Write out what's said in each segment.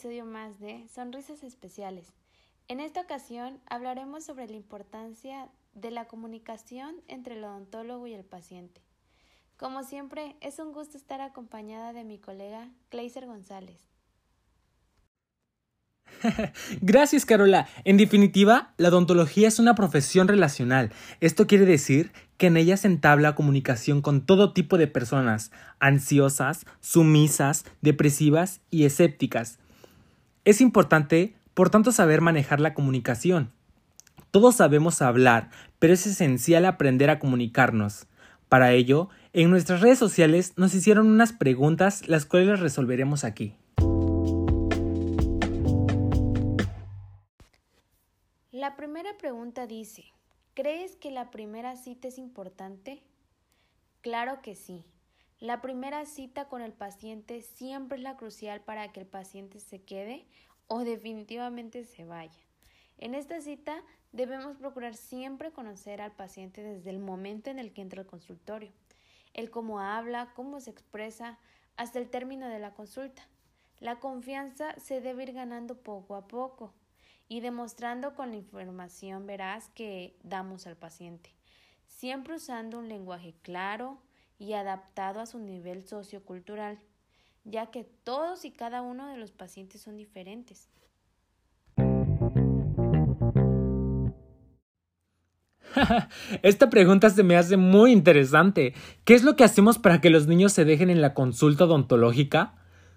episodio más de Sonrisas Especiales. En esta ocasión hablaremos sobre la importancia de la comunicación entre el odontólogo y el paciente. Como siempre, es un gusto estar acompañada de mi colega Kleiser González. Gracias, Carola. En definitiva, la odontología es una profesión relacional. Esto quiere decir que en ella se entabla comunicación con todo tipo de personas, ansiosas, sumisas, depresivas y escépticas. Es importante, por tanto, saber manejar la comunicación. Todos sabemos hablar, pero es esencial aprender a comunicarnos. Para ello, en nuestras redes sociales nos hicieron unas preguntas las cuales resolveremos aquí. La primera pregunta dice, ¿Crees que la primera cita es importante? Claro que sí. La primera cita con el paciente siempre es la crucial para que el paciente se quede o definitivamente se vaya. En esta cita debemos procurar siempre conocer al paciente desde el momento en el que entra al consultorio, el cómo habla, cómo se expresa, hasta el término de la consulta. La confianza se debe ir ganando poco a poco y demostrando con la información veraz que damos al paciente, siempre usando un lenguaje claro y adaptado a su nivel sociocultural, ya que todos y cada uno de los pacientes son diferentes. Esta pregunta se me hace muy interesante. ¿Qué es lo que hacemos para que los niños se dejen en la consulta odontológica?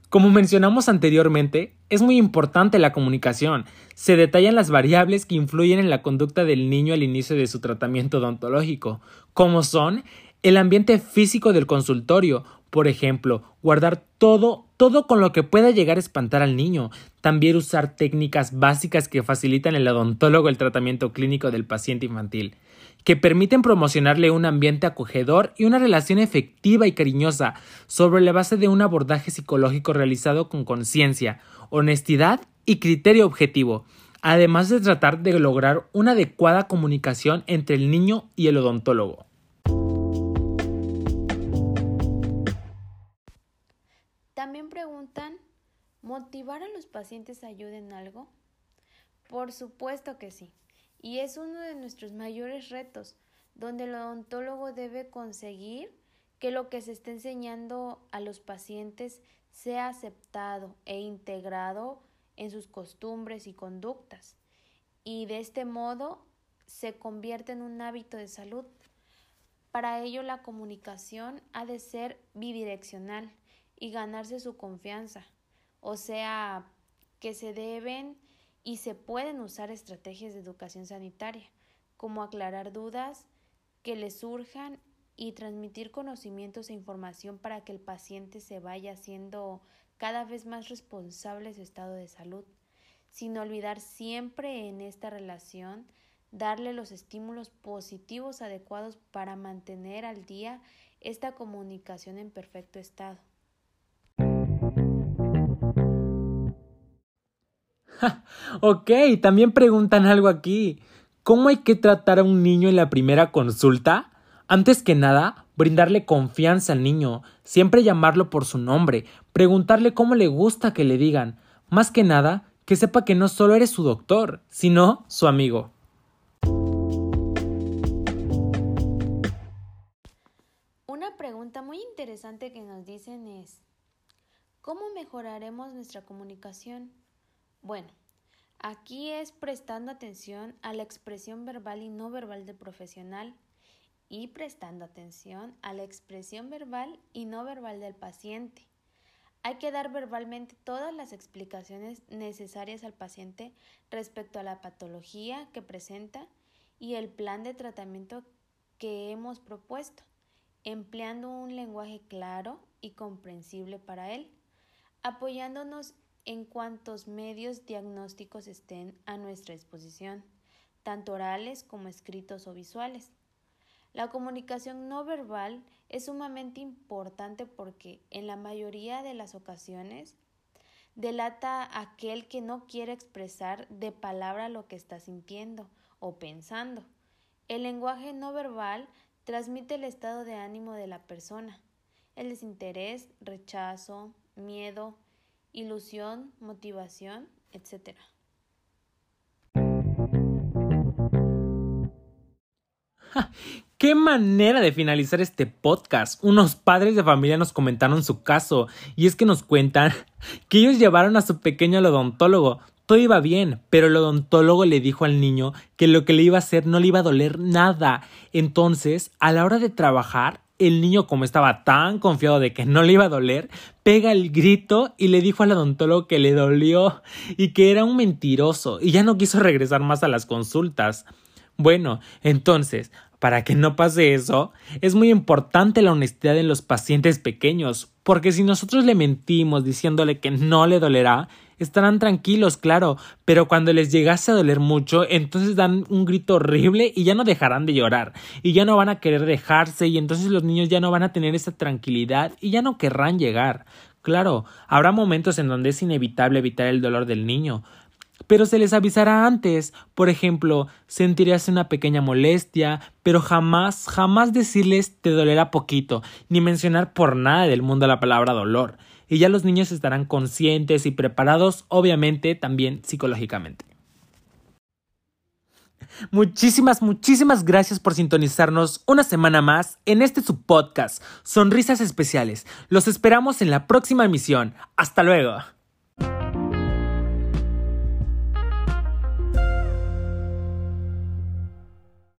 Como mencionamos anteriormente, es muy importante la comunicación. Se detallan las variables que influyen en la conducta del niño al inicio de su tratamiento odontológico, como son el ambiente físico del consultorio, por ejemplo, guardar todo, todo con lo que pueda llegar a espantar al niño. También usar técnicas básicas que facilitan el odontólogo el tratamiento clínico del paciente infantil que permiten promocionarle un ambiente acogedor y una relación efectiva y cariñosa sobre la base de un abordaje psicológico realizado con conciencia, honestidad y criterio objetivo, además de tratar de lograr una adecuada comunicación entre el niño y el odontólogo. ¿Motivar a los pacientes ayuda en algo? Por supuesto que sí y es uno de nuestros mayores retos, donde el odontólogo debe conseguir que lo que se esté enseñando a los pacientes sea aceptado e integrado en sus costumbres y conductas, y de este modo se convierte en un hábito de salud. Para ello la comunicación ha de ser bidireccional y ganarse su confianza, o sea, que se deben y se pueden usar estrategias de educación sanitaria, como aclarar dudas que le surjan y transmitir conocimientos e información para que el paciente se vaya haciendo cada vez más responsable de su estado de salud, sin olvidar siempre en esta relación darle los estímulos positivos adecuados para mantener al día esta comunicación en perfecto estado. ok, también preguntan algo aquí. ¿Cómo hay que tratar a un niño en la primera consulta? Antes que nada, brindarle confianza al niño, siempre llamarlo por su nombre, preguntarle cómo le gusta que le digan, más que nada, que sepa que no solo eres su doctor, sino su amigo. Una pregunta muy interesante que nos dicen es, ¿cómo mejoraremos nuestra comunicación? Bueno, aquí es prestando atención a la expresión verbal y no verbal del profesional y prestando atención a la expresión verbal y no verbal del paciente. Hay que dar verbalmente todas las explicaciones necesarias al paciente respecto a la patología que presenta y el plan de tratamiento que hemos propuesto, empleando un lenguaje claro y comprensible para él, apoyándonos en cuantos medios diagnósticos estén a nuestra disposición, tanto orales como escritos o visuales. La comunicación no verbal es sumamente importante porque en la mayoría de las ocasiones delata aquel que no quiere expresar de palabra lo que está sintiendo o pensando. El lenguaje no verbal transmite el estado de ánimo de la persona, el desinterés, rechazo, miedo, ilusión, motivación, etc. ¡Qué manera de finalizar este podcast! Unos padres de familia nos comentaron su caso y es que nos cuentan que ellos llevaron a su pequeño al odontólogo. Todo iba bien, pero el odontólogo le dijo al niño que lo que le iba a hacer no le iba a doler nada. Entonces, a la hora de trabajar, el niño, como estaba tan confiado de que no le iba a doler, pega el grito y le dijo al odontólogo que le dolió y que era un mentiroso y ya no quiso regresar más a las consultas. Bueno, entonces, para que no pase eso, es muy importante la honestidad en los pacientes pequeños, porque si nosotros le mentimos diciéndole que no le dolerá, estarán tranquilos, claro, pero cuando les llegase a doler mucho, entonces dan un grito horrible y ya no dejarán de llorar, y ya no van a querer dejarse, y entonces los niños ya no van a tener esa tranquilidad y ya no querrán llegar. Claro, habrá momentos en donde es inevitable evitar el dolor del niño, pero se les avisará antes. Por ejemplo, sentirás una pequeña molestia, pero jamás, jamás decirles te dolerá poquito, ni mencionar por nada del mundo la palabra dolor. Y ya los niños estarán conscientes y preparados, obviamente, también psicológicamente. Muchísimas, muchísimas gracias por sintonizarnos una semana más en este subpodcast, Sonrisas Especiales. Los esperamos en la próxima emisión. Hasta luego.